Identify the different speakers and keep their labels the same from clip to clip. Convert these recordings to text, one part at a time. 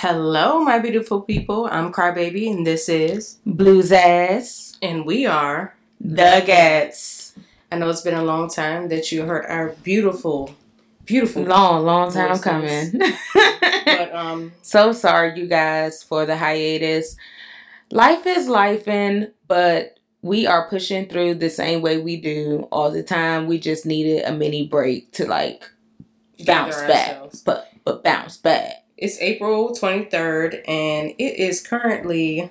Speaker 1: Hello, my beautiful people. I'm Crybaby, and this is
Speaker 2: Blu Zaas.
Speaker 1: And we are
Speaker 2: The Ghettz.
Speaker 1: I know it's been a long time that you heard our beautiful, beautiful.
Speaker 2: Long, long time
Speaker 1: Voices.
Speaker 2: coming.
Speaker 1: But um,
Speaker 2: so sorry, you guys, for the hiatus. Life is lifing, but we are pushing through the same way we do all the time. We just needed a mini break to like bounce back,
Speaker 1: ourselves.
Speaker 2: but but bounce back.
Speaker 1: It's April 23rd, and it is currently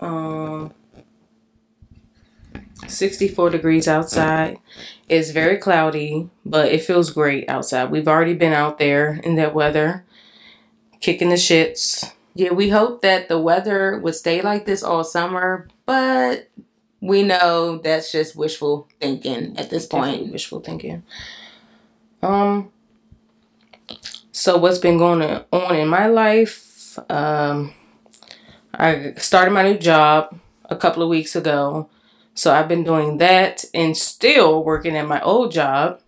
Speaker 1: um 64 degrees outside. It's very cloudy, but it feels great outside. We've already been out there in that weather, kicking the shits.
Speaker 2: Yeah, we hope that the weather would stay like this all summer, but we know that's just wishful thinking at this
Speaker 1: Definitely
Speaker 2: point.
Speaker 1: wishful thinking. Um. So what's been going on in my life? Um, I started my new job a couple of weeks ago, so I've been doing that and still working at my old job.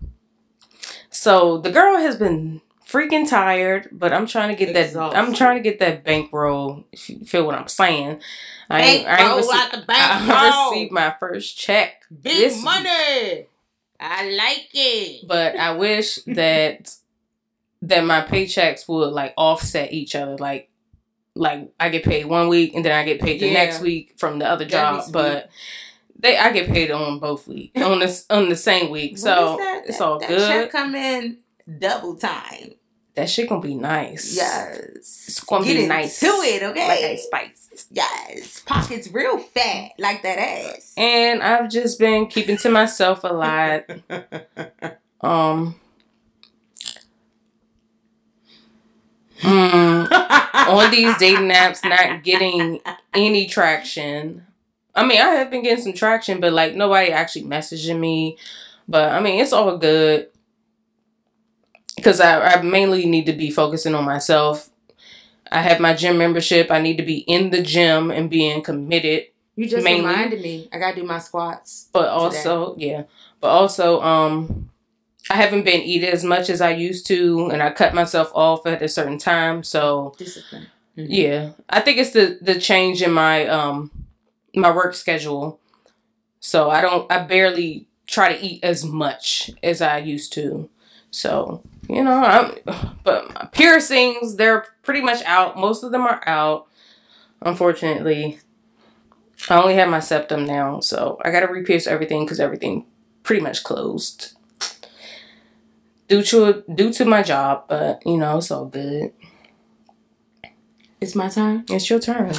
Speaker 1: So the girl has been freaking tired, but I'm trying to get that. I'm trying to get that bankroll. If you feel what I'm saying, I ain't, I ain't
Speaker 2: Bankroll
Speaker 1: rece-
Speaker 2: out the
Speaker 1: I received my first check
Speaker 2: Big
Speaker 1: this
Speaker 2: money. I like it.
Speaker 1: but I wish that that my paychecks would like offset each other. Like like I get paid one week and then I get paid the
Speaker 2: Yeah.
Speaker 1: next week from the other job. But they I get paid on both week on this on the same week. So
Speaker 2: that?
Speaker 1: it's
Speaker 2: That-
Speaker 1: all
Speaker 2: that
Speaker 1: good.
Speaker 2: Check come in double time.
Speaker 1: that shit gonna be nice.
Speaker 2: Yes.
Speaker 1: It's gonna
Speaker 2: Get
Speaker 1: be nice.
Speaker 2: to it, okay?
Speaker 1: Like ice spice.
Speaker 2: Yes. Pockets real fat, like that ass.
Speaker 1: And I've just been keeping to myself a lot. Um mm, on these dating apps not getting any traction. I mean, I have been getting some traction, but like nobody actually messaging me. But I mean, it's all good because I, I mainly need to be focusing on myself. I have my gym membership. I need to be in the gym and being committed.
Speaker 2: You just
Speaker 1: Mainly.
Speaker 2: reminded me. I gotta do my squats.
Speaker 1: But also, yeah, but also, um, I haven't been eating as much as I used to, and I cut myself off at a certain time. So
Speaker 2: Discipline.
Speaker 1: yeah, I think it's the the change in my um my work schedule. So I don't I barely try to eat as much as I used to. So, you know, I'm but my piercings, they're pretty much out. Most of them are out. Unfortunately. I only have my septum now, so I gotta re-pierce everything because everything pretty much closed. Due to due to my job, but you know, it's all good.
Speaker 2: It's my turn.
Speaker 1: It's your turn.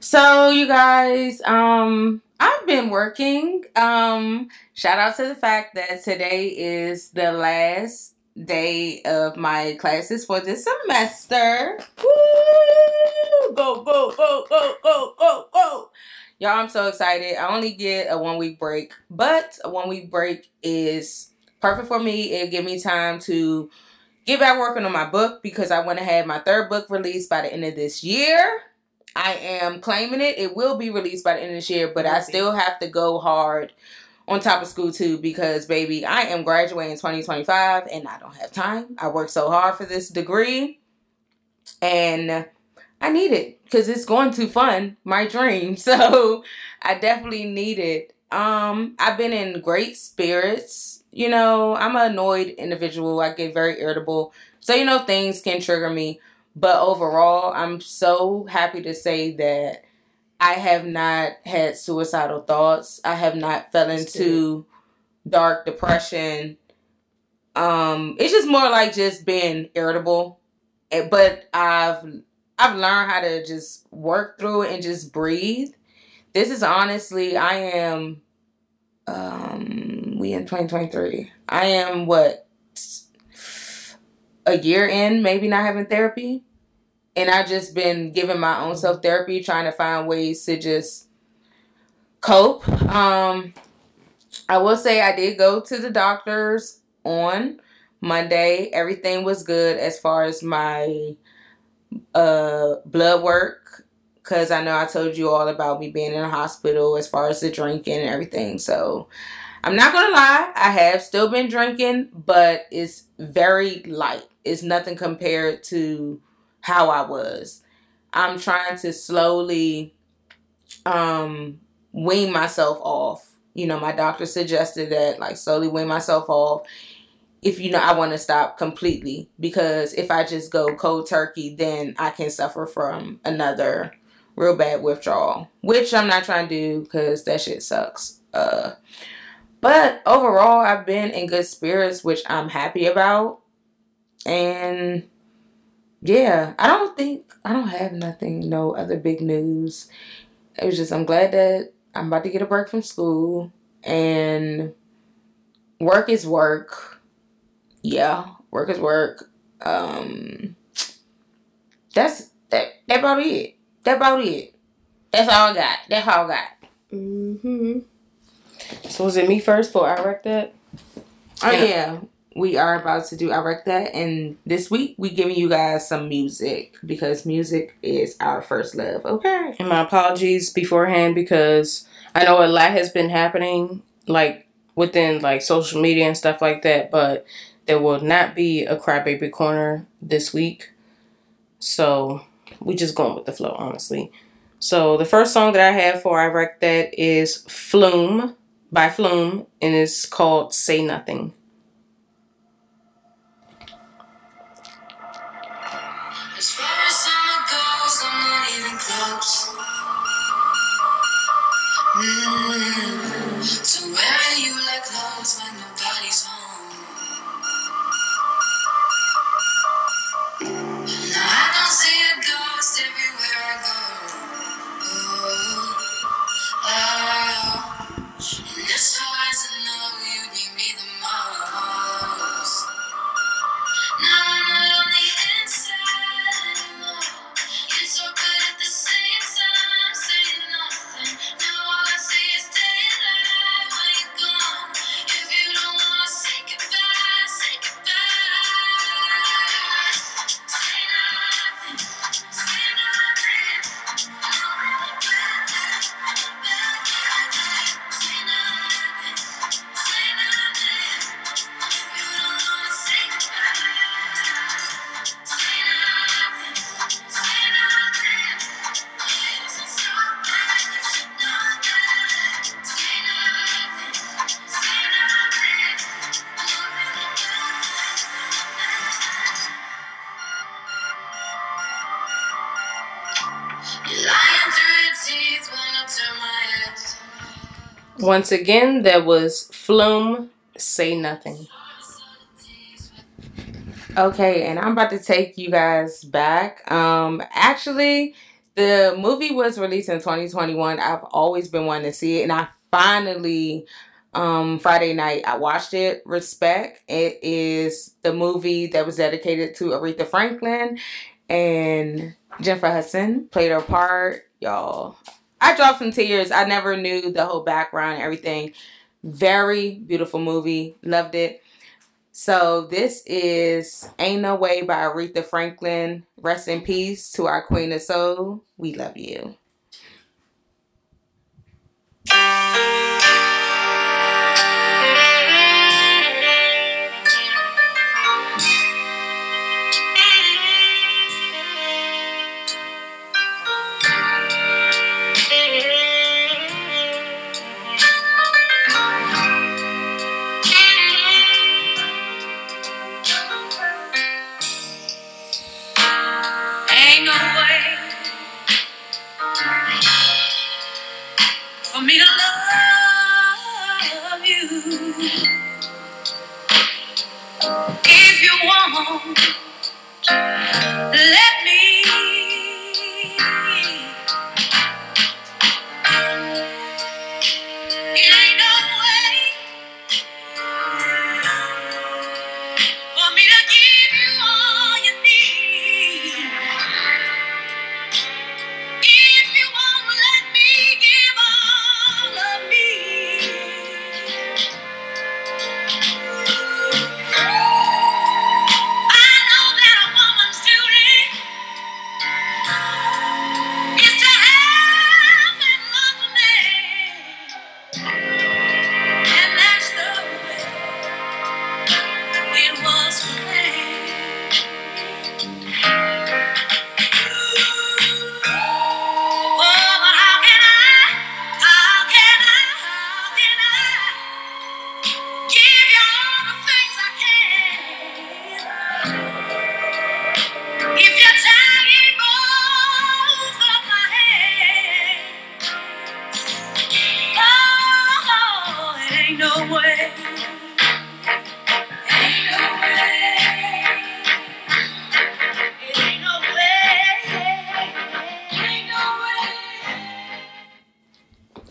Speaker 2: So you guys, um, I've been working. Um, shout out to the fact that today is the last day of my classes for this semester. Woo! Go, go, go, go, go, go, go. Y'all, I'm so excited. I only get a one week break, but a one week break is perfect for me. It'll give me time to get back working on my book because I want to have my third book released by the end of this year. I am claiming it. It will be released by the end of this year, but I still have to go hard on top of school too because baby, I am graduating 2025 and I don't have time. I worked so hard for this degree and I need it because it's going to fund my dream. So I definitely need it. Um, I've been in great spirits. You know, I'm an annoyed individual. I get very irritable. So, you know, things can trigger me. But overall, I'm so happy to say that I have not had suicidal thoughts. I have not fell into dark depression. Um, it's just more like just being irritable. Eh, But I've I've learned how to just work through it and just breathe. This is honestly, I am um we in 2023. I am what a year in maybe not having therapy. And i just been giving my own self therapy trying to find ways to just cope. Um i will say i did go to the doctors on monday. Everything was good as far as my uh blood work because i know i told you all about me being in a hospital as far as the drinking and everything. So I'm not gonna lie, I have still been drinking, but it's very light. It's nothing compared to how I was. I'm trying to slowly um wean myself off. You know, my doctor suggested that like slowly wean myself off if you know I want to stop completely because if I just go cold turkey, then I can suffer from another real bad withdrawal, which I'm not trying to do because that shit sucks. Uh, but overall, I've been in good spirits, which I'm happy about, and yeah, I don't think I don't have nothing, no other big news. It was just I'm glad that I'm about to get a break from school and work is work. Yeah, work is work. Um that's that that about it. That about it. That's all I got. That's all I got.
Speaker 3: Mm-hmm. So was it me first for I wrecked that?
Speaker 2: Oh yeah we are about to do I Wreck That and this week we giving you guys some music because music is our first love. Okay.
Speaker 3: And my apologies beforehand because I know a lot has been happening like within like social media and stuff like that, but there will not be a crybaby corner this week. So we just going with the flow, honestly. So the first song that I have for I Wreck That is Flume by Flume and it's called Say Nothing. Once again, that was Flume Say Nothing.
Speaker 2: Okay, and I'm about to take you guys back. Um actually the movie was released in 2021. I've always been wanting to see it and I finally um Friday night I watched it. Respect. It is the movie that was dedicated to Aretha Franklin and Jennifer Hudson played her part. Y'all, I dropped some tears. I never knew the whole background and everything. Very beautiful movie. Loved it. So this is Ain't No Way by Aretha Franklin. Rest in peace to our Queen of Soul. We love you.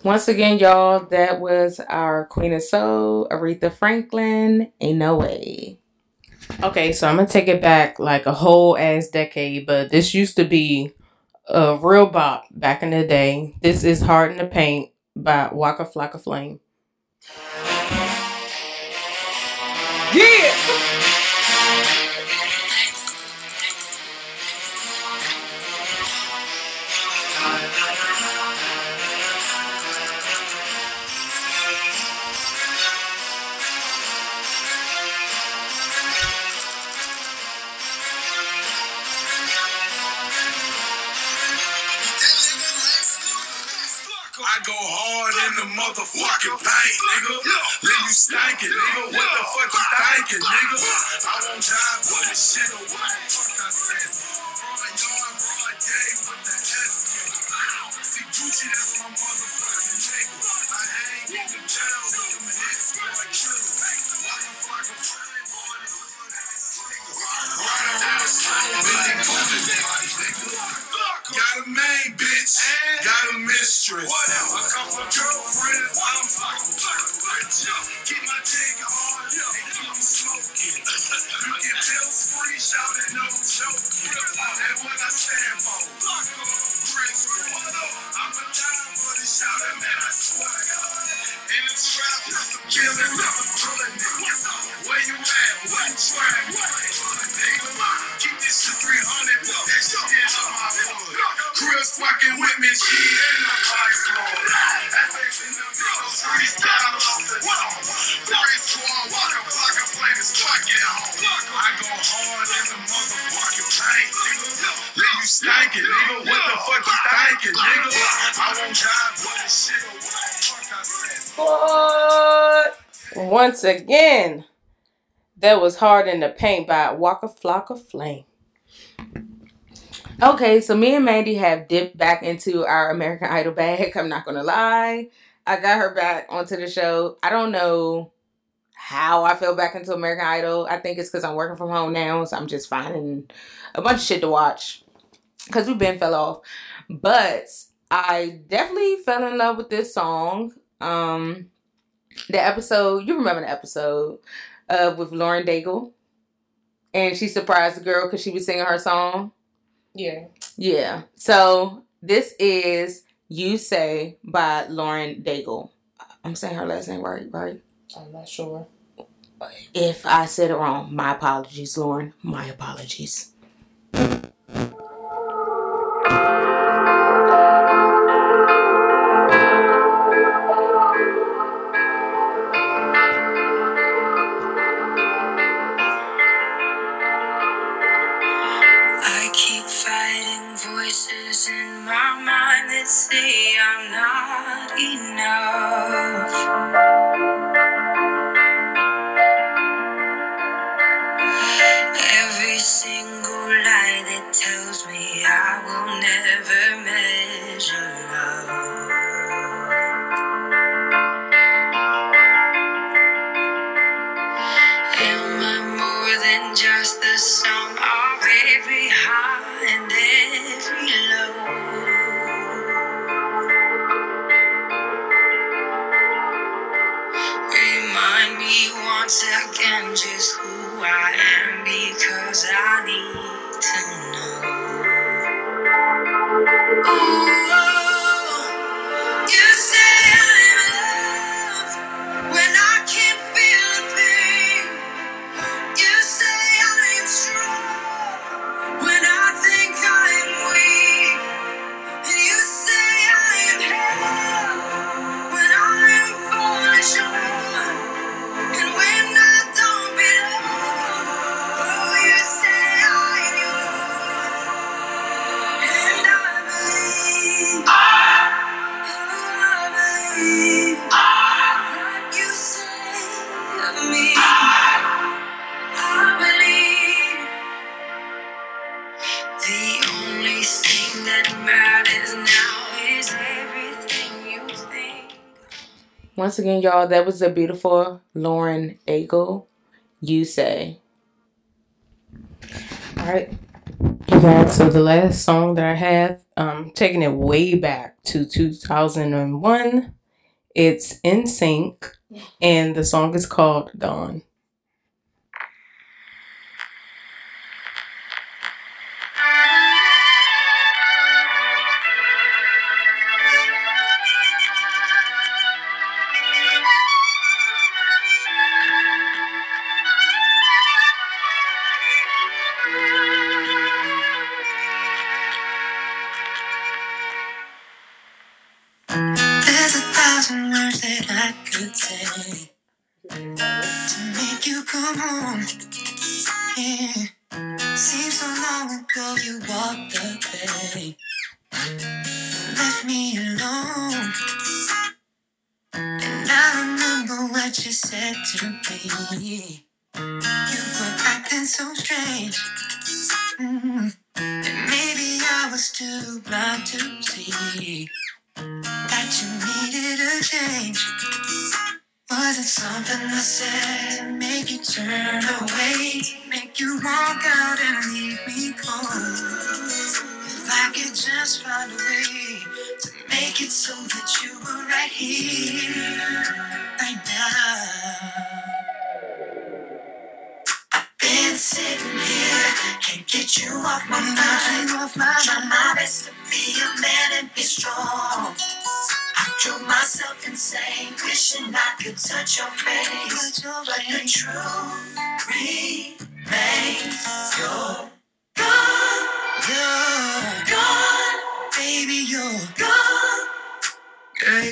Speaker 2: Once again, y'all, that was our Queen of Soul, Aretha Franklin. Ain't no way.
Speaker 4: Okay, so I'm gonna take it back like a whole ass decade, but this used to be a real bop back in the day. This is Hard in the Paint by Waka Flocka Flame. Once again, that was Hard in the Paint by Waka Flocka Flame.
Speaker 2: Okay, so me and Mandy have dipped back into our American Idol bag. I'm not gonna lie. I got her back onto the show. I don't know how I fell back into American Idol. I think it's because I'm working from home now, so I'm just finding a bunch of shit to watch. Because we've been fell off. But I definitely fell in love with this song. Um the episode, you remember the episode uh with Lauren Daigle. And she surprised the girl because she was singing her song.
Speaker 4: Yeah.
Speaker 2: Yeah. So this is You Say by Lauren Daigle. I'm saying her last name right, right?
Speaker 4: I'm not sure.
Speaker 2: If I said it wrong, my apologies, Lauren. My apologies.
Speaker 3: I will never measure again,
Speaker 2: y'all, that was the beautiful Lauren Daigle. You say.
Speaker 5: All right. You guys, so the last song that I have, um, taking it way back to 2001, it's NSYNC, and the song is called Gone.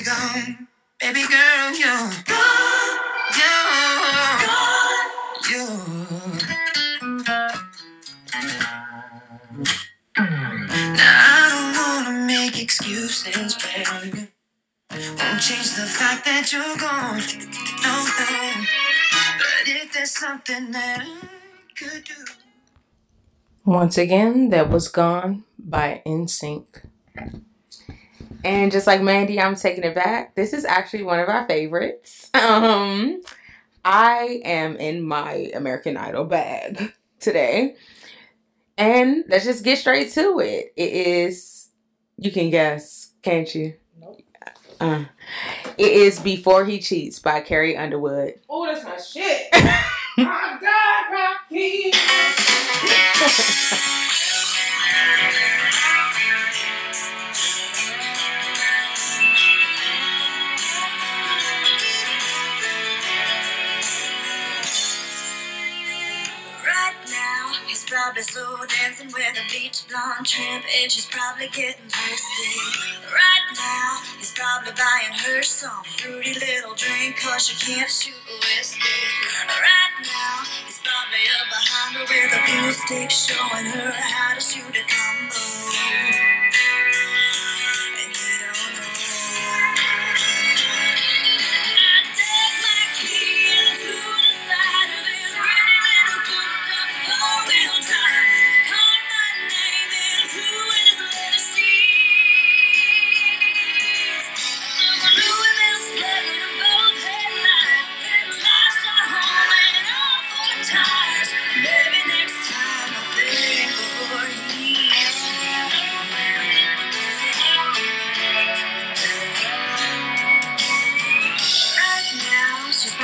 Speaker 6: Gone. Baby girl, you're gone. You're gone. You're Now I don't wanna make excuses, baby. Won't change the fact that you're gone. No, no. But if there's something that I could do.
Speaker 5: Once again, that was Gone by NSYNC.
Speaker 2: And just like Mandy, I'm taking it back. This is actually one of our favorites. Um, I am in my American Idol bag today. And let's just get straight to it. It is, you can guess, can't you?
Speaker 5: Nope.
Speaker 2: Uh, it is Before He Cheats by Carrie Underwood.
Speaker 5: Oh, that's my shit. My God, Rocky.
Speaker 6: Probably slow dancing with a beach blonde tramp, and she's probably getting thirsty. Right now, he's probably buying her some fruity little drink, cause she can't shoot whiskey. Right now, he's probably up behind her with a pool stick, showing her how to shoot a combo.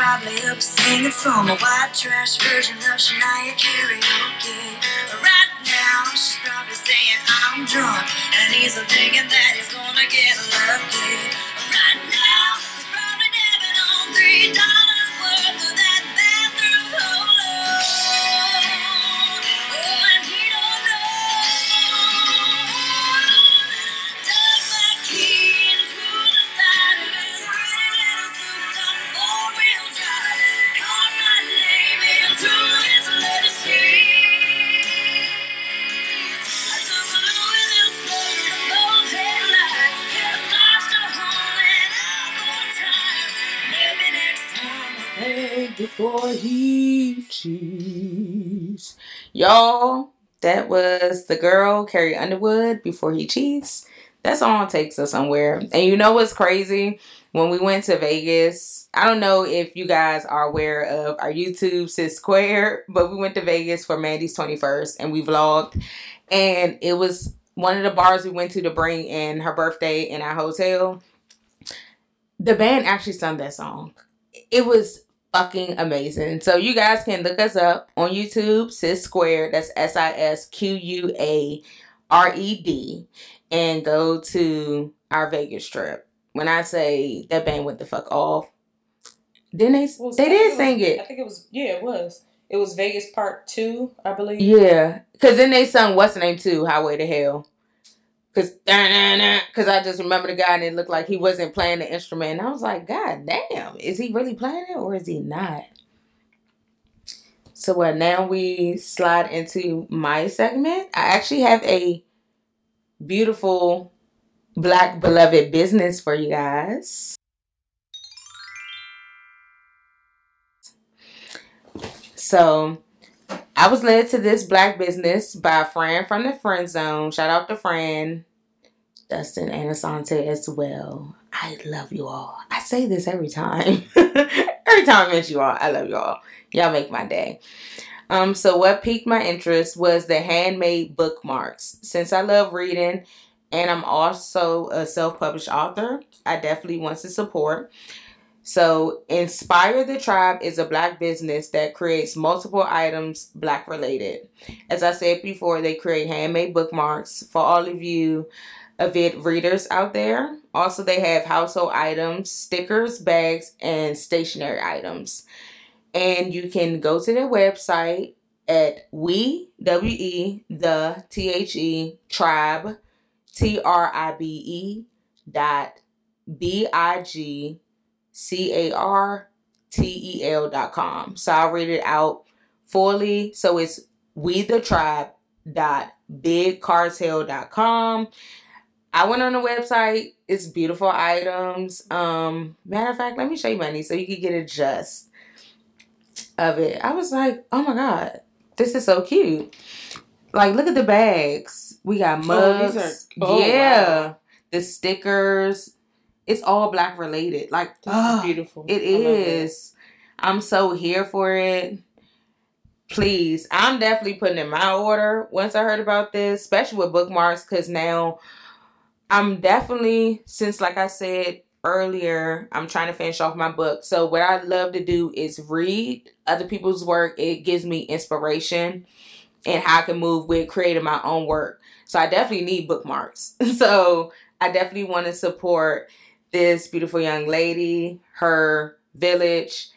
Speaker 6: Probably up singing from a white trash version of Shania karaoke. Right now, she's probably saying I'm drunk, and he's thinking that he's gonna get lucky.
Speaker 2: Before He Cheats. Y'all, that was the girl, Carrie Underwood, Before He Cheats. That song takes us somewhere. And you know what's crazy? when we went to Vegas. I don't know if you guys are aware of our YouTube Sis Square, but we went to Vegas for Mandy's 21st and we vlogged. And it was one of the bars we went to to bring in her birthday in our hotel. The band actually sung that song. It was fucking amazing. So you guys can look us up on YouTube, Sis Square. That's S I S Q U A R E D, and go to our Vegas trip. When I say that band went the fuck off, then they
Speaker 1: Was-
Speaker 2: they did
Speaker 1: was-
Speaker 2: sing it.
Speaker 1: I
Speaker 2: it.
Speaker 1: think it was yeah, it was. It was Vegas Part Two, I believe.
Speaker 2: Yeah, cause then they sung what's the name too, Highway to Hell. Cause, cause I just remember the guy and it looked like he wasn't playing the instrument. And I was like, God damn, is he really playing it or is he not? So what? Now we slide into my segment. I actually have a beautiful black beloved business for you guys. So I was led to this black business by a friend from the friend zone. Shout out to friend Dustin and Asante as well. I love you all. I say this every time. every time I mention you all, I love you all. Y'all make my day. Um, so what piqued my interest was the handmade bookmarks. Since I love reading and I'm also a self-published author, I definitely want to support. So, Inspire the Tribe is a black business that creates multiple items black related. As I said before, they create handmade bookmarks for all of you avid readers out there. Also, they have household items, stickers, bags, and stationery items. And you can go to their website at we w e the t h e tribe t r i b e dot b i g c a r t e l dot com. So I'll read it out fully. So it's we the tribe dot Big bigcartel dot com. I went on the website. It's beautiful items. Um, matter of fact, let me show you Mandy so you can get a just of it. I was like, oh my god, this is so cute. Like, look at the bags. We got
Speaker 1: Oh,
Speaker 2: mugs.
Speaker 1: these are- oh,
Speaker 2: yeah,
Speaker 1: wow.
Speaker 2: the stickers. It's all black related. Like,
Speaker 1: This
Speaker 2: ah,
Speaker 1: is beautiful.
Speaker 2: it
Speaker 1: I love it.
Speaker 2: is. I'm so here for it. Please, I'm definitely putting in my order once I heard about this, especially with bookmarks, because now I'm definitely, since like I said earlier, I'm trying to finish off my book. So, what I love to do is read other people's work. It gives me inspiration and how I can move with creating my own work. So, I definitely need bookmarks. So, I definitely want to support this beautiful young lady, her village,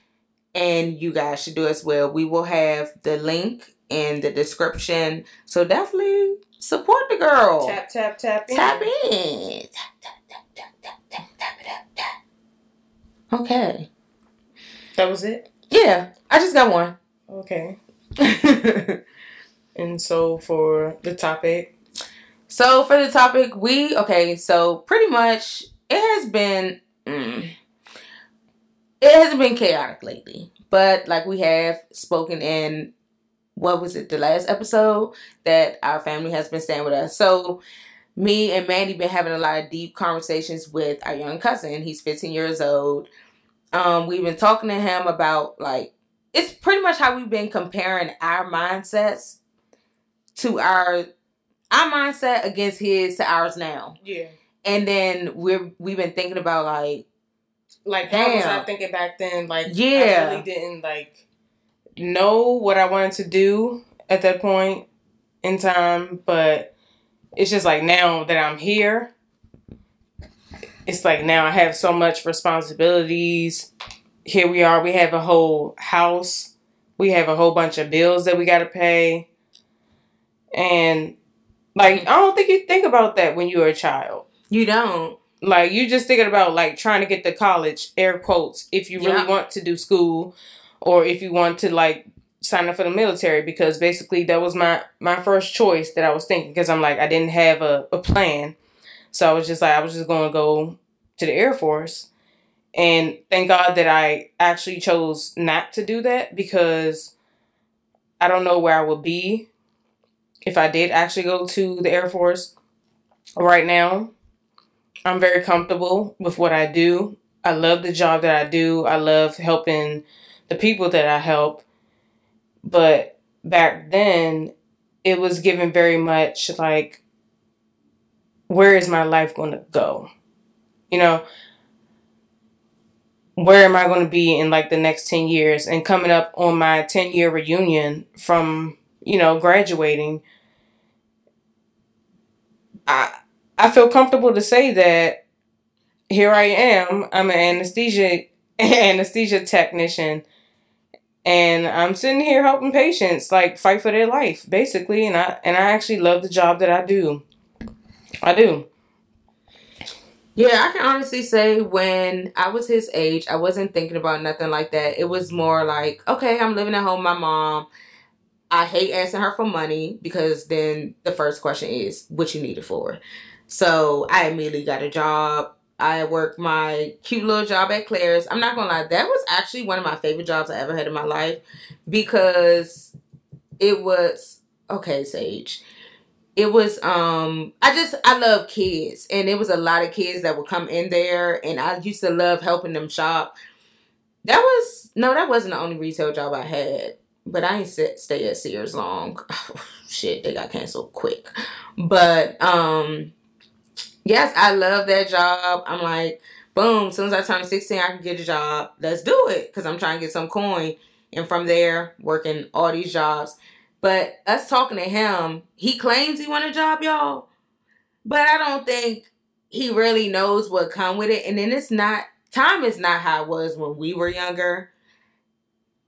Speaker 2: and you guys should do as well. We will have the link in the description. So definitely support the girl.
Speaker 1: Tap tap tap in.
Speaker 2: Tap in. Tap, tap, tap, tap, tap, tap, tap it tap. Okay.
Speaker 1: That was it.
Speaker 2: Yeah, I just got one.
Speaker 1: Okay. And so for the topic,
Speaker 2: so for the topic, we okay. So pretty much, it has been. Mm, it hasn't been chaotic lately, but like we have spoken in what was it the last episode that our family has been staying with us. So me and Mandy been having a lot of deep conversations with our young cousin. He's 15 years old. Um, we've been talking to him about like it's pretty much how we've been comparing our mindsets to our our mindset against his to ours now.
Speaker 1: yeah,
Speaker 2: And then we're we've been thinking about like
Speaker 1: like how was I thinking back then? Like,
Speaker 2: Yeah.
Speaker 1: I really didn't like know what I wanted to do at that point in time, but it's just like now that I'm here, it's like now I have so much responsibilities. Here we are. We have a whole house. We have a whole bunch of bills that we got to pay. And like I don't think you think about that when you're a child.
Speaker 2: You don't.
Speaker 1: Like you just thinking about like trying to get to college, air quotes, if you really
Speaker 2: Yeah.
Speaker 1: want to do school or if you want to like sign up for the military because basically that was my my first choice that I was thinking because I'm like I didn't have a, a plan. So I was just like I was just going to go to the Air Force. And thank God that I actually chose not to do that because I don't know where I would be if I did actually go to the Air Force right now. I'm very comfortable with what I do I love the job that I do. I love helping the people that I help. But back then, it was given very much like, where is my life going to go? You know, where am I going to be in like the next 10 years? And coming up on my 10 year reunion from, you know, graduating, I, I feel comfortable to say that here I am. I'm an anesthesia anesthesia technician and I'm sitting here helping patients like fight for their life basically and I and I actually love the job that I do. I do.
Speaker 2: Yeah, I can honestly say when I was his age, I wasn't thinking about nothing like that. It was more like, okay, I'm living at home my mom. I hate asking her for money because then the first question is what you need it for. So I immediately got a job. I worked my cute little job at Claire's. I'm not gonna lie, that was actually one of my favorite jobs I ever had in my life because it was okay, Sage. It was um I just I love kids and it was a lot of kids that would come in there and I used to love helping them shop. That was no, that wasn't the only retail job I had. But I ain't sit, stay at Sears long. Shit, they got canceled quick. But um yes, I love that job. I'm like, boom, as soon as I turn 16, I can get a job. Let's do it. Because I'm trying to get some coin. And from there, working all these jobs. But us talking to him, he claims he want a job, y'all. But I don't think he really knows what come with it. And then it's not time is not how it was when we were younger.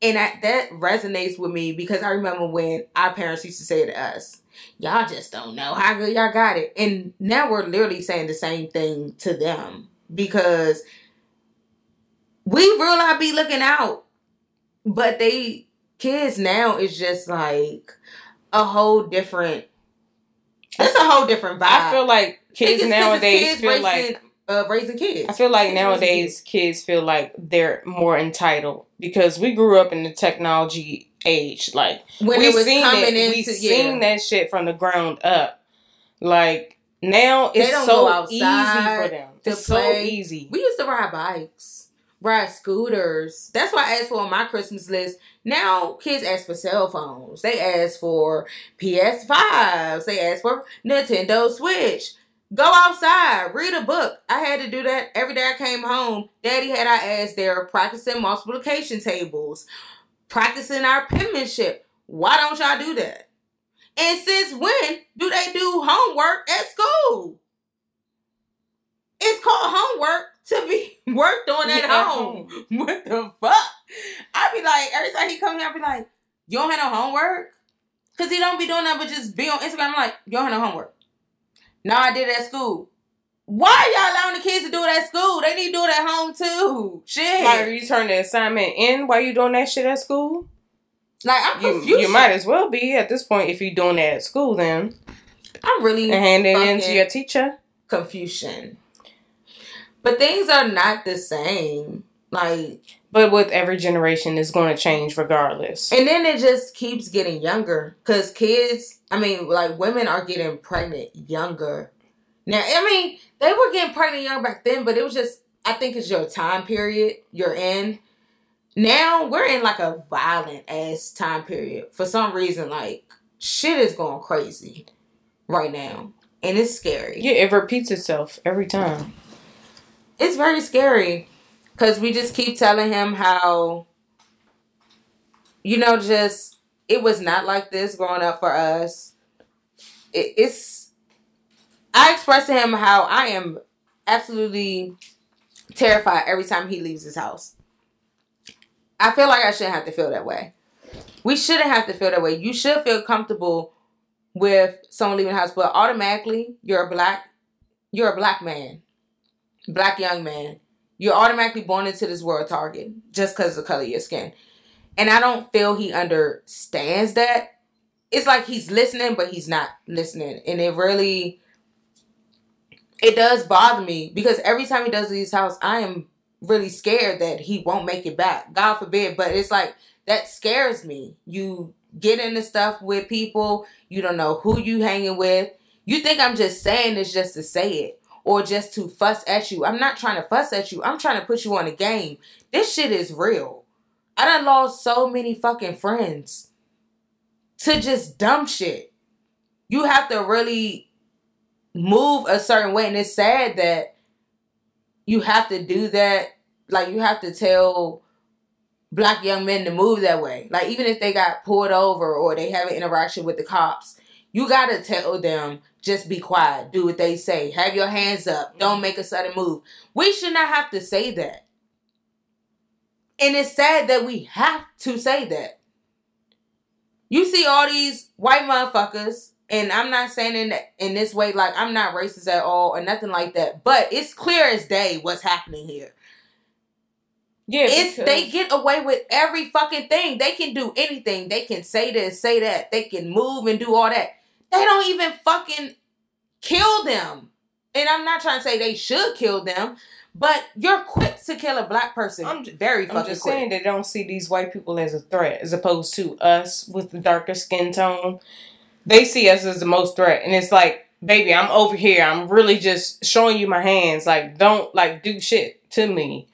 Speaker 2: And that, that resonates with me because I remember when our parents used to say to us, y'all just don't know how good y'all got it. And now we're literally saying the same thing to them because we really be looking out. But they kids now is just like a whole different it's a whole different vibe.
Speaker 1: I feel like kids
Speaker 2: it's 'cause it's
Speaker 1: nowadays
Speaker 2: kids
Speaker 1: feel like
Speaker 2: uh, raising kids.
Speaker 1: I feel like nowadays kids feel like they're more entitled because we grew up in the technology age. Like
Speaker 2: when
Speaker 1: we
Speaker 2: it was
Speaker 1: seen
Speaker 2: coming
Speaker 1: it,
Speaker 2: into
Speaker 1: we
Speaker 2: yeah.
Speaker 1: seen that shit from the ground up. Like now it's so easy for them. It's so easy.
Speaker 2: We used to ride bikes, ride scooters. That's why I asked for on my Christmas list. Now kids ask for cell phones. They ask for PS5s. They ask for Nintendo Switch. Go outside, read a book. I had to do that every day I came home. Daddy had our ass there practicing multiplication tables, practicing our penmanship. Why don't y'all do that? And since when do they do homework at school? It's called homework to be worked on at
Speaker 1: Yeah,
Speaker 2: home. What the fuck? I be like, every time he come here, I be like, you don't have no homework? Cause he don't be doing that but just be on Instagram. I'm like, you don't have no homework. No, I did it at school. Why are y'all allowing the kids to do it at school? They need to do it at home too. Shit.
Speaker 1: Like,
Speaker 2: Like,
Speaker 1: you turning the assignment in while you doing that shit at school?
Speaker 2: Like, I'm
Speaker 1: You
Speaker 2: confused.
Speaker 1: you might as well be at this point if you doing that at school then.
Speaker 2: I'm really
Speaker 1: And hand it in to your teacher.
Speaker 2: confusion. But things are not the same. Like
Speaker 1: But with every generation it's gonna change regardless.
Speaker 2: And then it just keeps getting younger because kids, I mean, like women are getting pregnant younger. Now, I mean, they were getting pregnant young back then, but it was just, I think it's your time period you're in. Now we're in like a violent ass time period. For some reason, like shit is going crazy right now. And it's scary.
Speaker 1: Yeah, it repeats itself every time.
Speaker 2: it's very scary because we just keep telling him how you know just it was not like this growing up for us. It, it's i express to him how i am absolutely terrified every time he leaves his house. I feel like i shouldn't have to feel that way. We shouldn't have to feel that way. You should feel comfortable with someone leaving the house but automatically you're a black you're a black man. Black young man, you're automatically born into this world target just because of the color of your skin. And I don't feel he understands that. It's like he's listening, but he's not listening. And it really it does bother me because every time he does leave house, I am really scared that he won't make it back. God forbid. But it's like that scares me. You get into stuff with people, you don't know who you hanging with. You think I'm just saying this just to say it or just to fuss at you. I'm not trying to fuss at you. I'm trying to put you on a game. This shit is real. I done lost so many fucking friends to just dumb shit. You have to really move a certain way. And it's sad that you have to do that. Like, you have to tell black young men to move that way. Like, even if they got pulled over or they have an interaction with the cops, you gotta tell them just be quiet, do what they say, have your hands up, mm-hmm. don't make a sudden move. We should not have to say that. And it's sad that we have to say that. You see all these white motherfuckers, and I'm not saying in in this way like I'm not racist at all or nothing like that, but it's clear as day what's happening here.
Speaker 1: Yeah,
Speaker 2: It's they get away with every fucking thing. They can do anything. They can say this, say that. They can move and do all that. They don't even fucking kill them. And I'm not trying to say they should kill them, but you're quick to kill a black person.
Speaker 1: I'm ju-
Speaker 2: very
Speaker 1: I'm
Speaker 2: fucking
Speaker 1: just
Speaker 2: quick.
Speaker 1: saying they don't see these white people as a threat, as opposed to us with the darker skin tone. They see us as the most threat, and it's like, baby, I'm over here. I'm really just showing you my hands. Like, don't like do shit to me.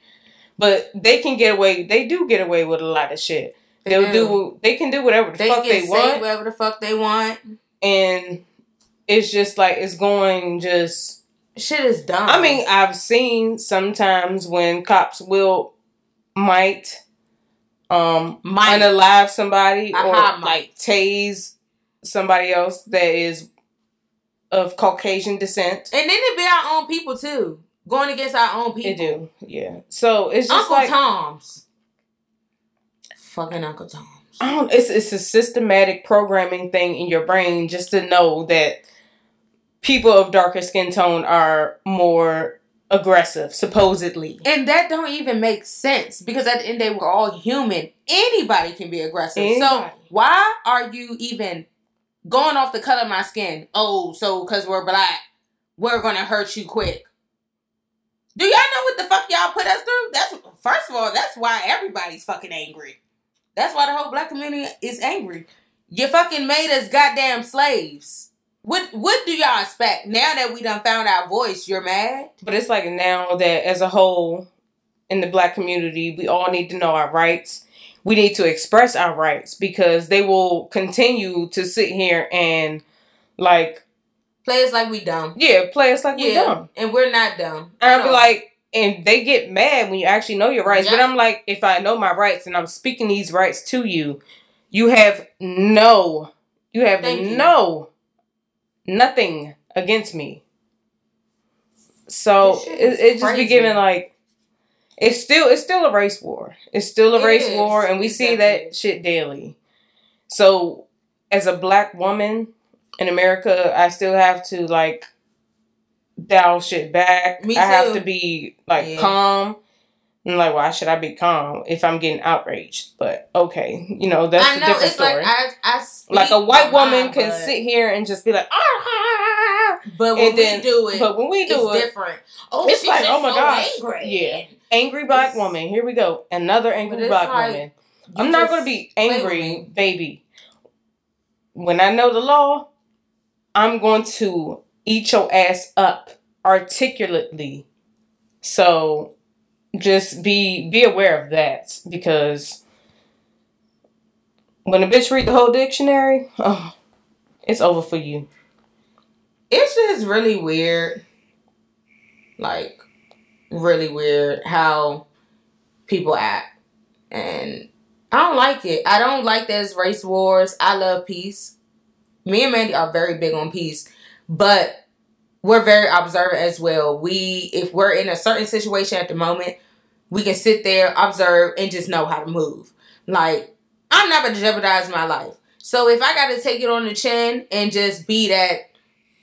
Speaker 1: But they can get away. They do get away with a lot of shit.
Speaker 2: They
Speaker 1: They'll
Speaker 2: do.
Speaker 1: do. They can do whatever the
Speaker 2: They
Speaker 1: fuck they
Speaker 2: say
Speaker 1: want,
Speaker 2: whatever the fuck they want.
Speaker 1: And it's just like it's going just
Speaker 2: Shit is dumb.
Speaker 1: I mean, I've seen sometimes when cops will might um
Speaker 2: Might.
Speaker 1: unalive somebody or
Speaker 2: might.
Speaker 1: like tase somebody else that is of Caucasian descent.
Speaker 2: and then it be our own people too, going against our own people.
Speaker 1: It do, yeah. So it's just
Speaker 2: Uncle
Speaker 1: like
Speaker 2: Tom's. Fucking Uncle Tom's.
Speaker 1: I don't. It's it's a systematic programming thing in your brain just to know that people of darker skin tone are more aggressive, supposedly.
Speaker 2: And that don't even make sense because at the end of the day, we're all human. Anybody can be aggressive. So why are you even going off the color of my skin? Oh, so because we're black, we're gonna hurt you quick. Do y'all know what the fuck y'all put us through? That's first of all, that's why everybody's fucking angry. That's why the whole black community is angry. You fucking made us goddamn slaves. What what do y'all expect? Now that we done found our voice, you're mad?
Speaker 1: But it's like now that as a whole in the black community, we all need to know our rights. We need to express our rights because they will continue to sit here and like
Speaker 2: Play us like we dumb.
Speaker 1: yeah, play us like we dumb.
Speaker 2: And we're not dumb.
Speaker 1: And I'll be like, and they get mad when you actually know your rights. But I'm like, if I know my rights and I'm speaking these rights to you, you have no, you have
Speaker 2: Thank you.
Speaker 1: no, nothing against me. So it, it just be giving like, it's still it's still a race war. It's still a
Speaker 2: It
Speaker 1: race
Speaker 2: is.
Speaker 1: war, and we see that shit daily. So, as a black woman in America, I still have to like dial shit back.
Speaker 2: Me
Speaker 1: I have to be like
Speaker 2: Yeah.
Speaker 1: calm. And like, why should I be calm if I'm getting outraged? But okay, you know that's
Speaker 2: I
Speaker 1: a
Speaker 2: know
Speaker 1: different
Speaker 2: it's
Speaker 1: story.
Speaker 2: like I, I
Speaker 1: Like a white woman can
Speaker 2: but-
Speaker 1: sit here and just be like, ah,
Speaker 2: but when
Speaker 1: then-
Speaker 2: we do it,
Speaker 1: but when we do
Speaker 2: it's
Speaker 1: it,
Speaker 2: different. Oh,
Speaker 1: it's like, oh my
Speaker 2: so
Speaker 1: gosh,
Speaker 2: angry.
Speaker 1: yeah. angry black
Speaker 2: It's-
Speaker 1: woman. Here we go, another angry black
Speaker 2: like,
Speaker 1: woman. I'm not gonna be angry, baby. When I know the law, I'm going to eat your ass up articulately. So just be be aware of that because when a bitch read the whole dictionary, oh, it's over for you.
Speaker 2: It's just really weird. Like, really weird how people act. And I don't like it. I don't like that race wars. I love peace. Me and Mandy are very big on peace. But we're very observant as well. We if we're in a certain situation at the moment, we can sit there, observe, and just know how to move. Like, I'm not gonna jeopardize my life. So if I gotta take it on the chin and just be that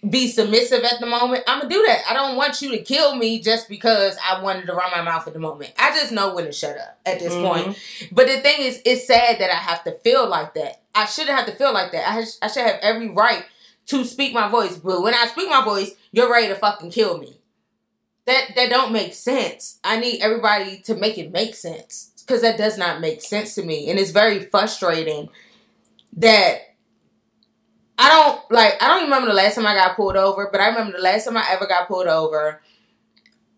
Speaker 2: be submissive at the moment, I'm gonna do that. I don't want you to kill me just because I wanted to run my mouth at the moment. I just know when to shut up at this
Speaker 1: Mhm.
Speaker 2: point. But the thing is, it's sad that I have to feel like that. I shouldn't have to feel like that. I, has- I should have every right to speak my voice. But when I speak my voice, you're ready to fucking kill me. That that don't make sense. I need everybody to make it make sense because that does not make sense to me, and it's very frustrating that I don't like I don't remember the last time I got pulled over, but I remember the last time I ever got pulled over.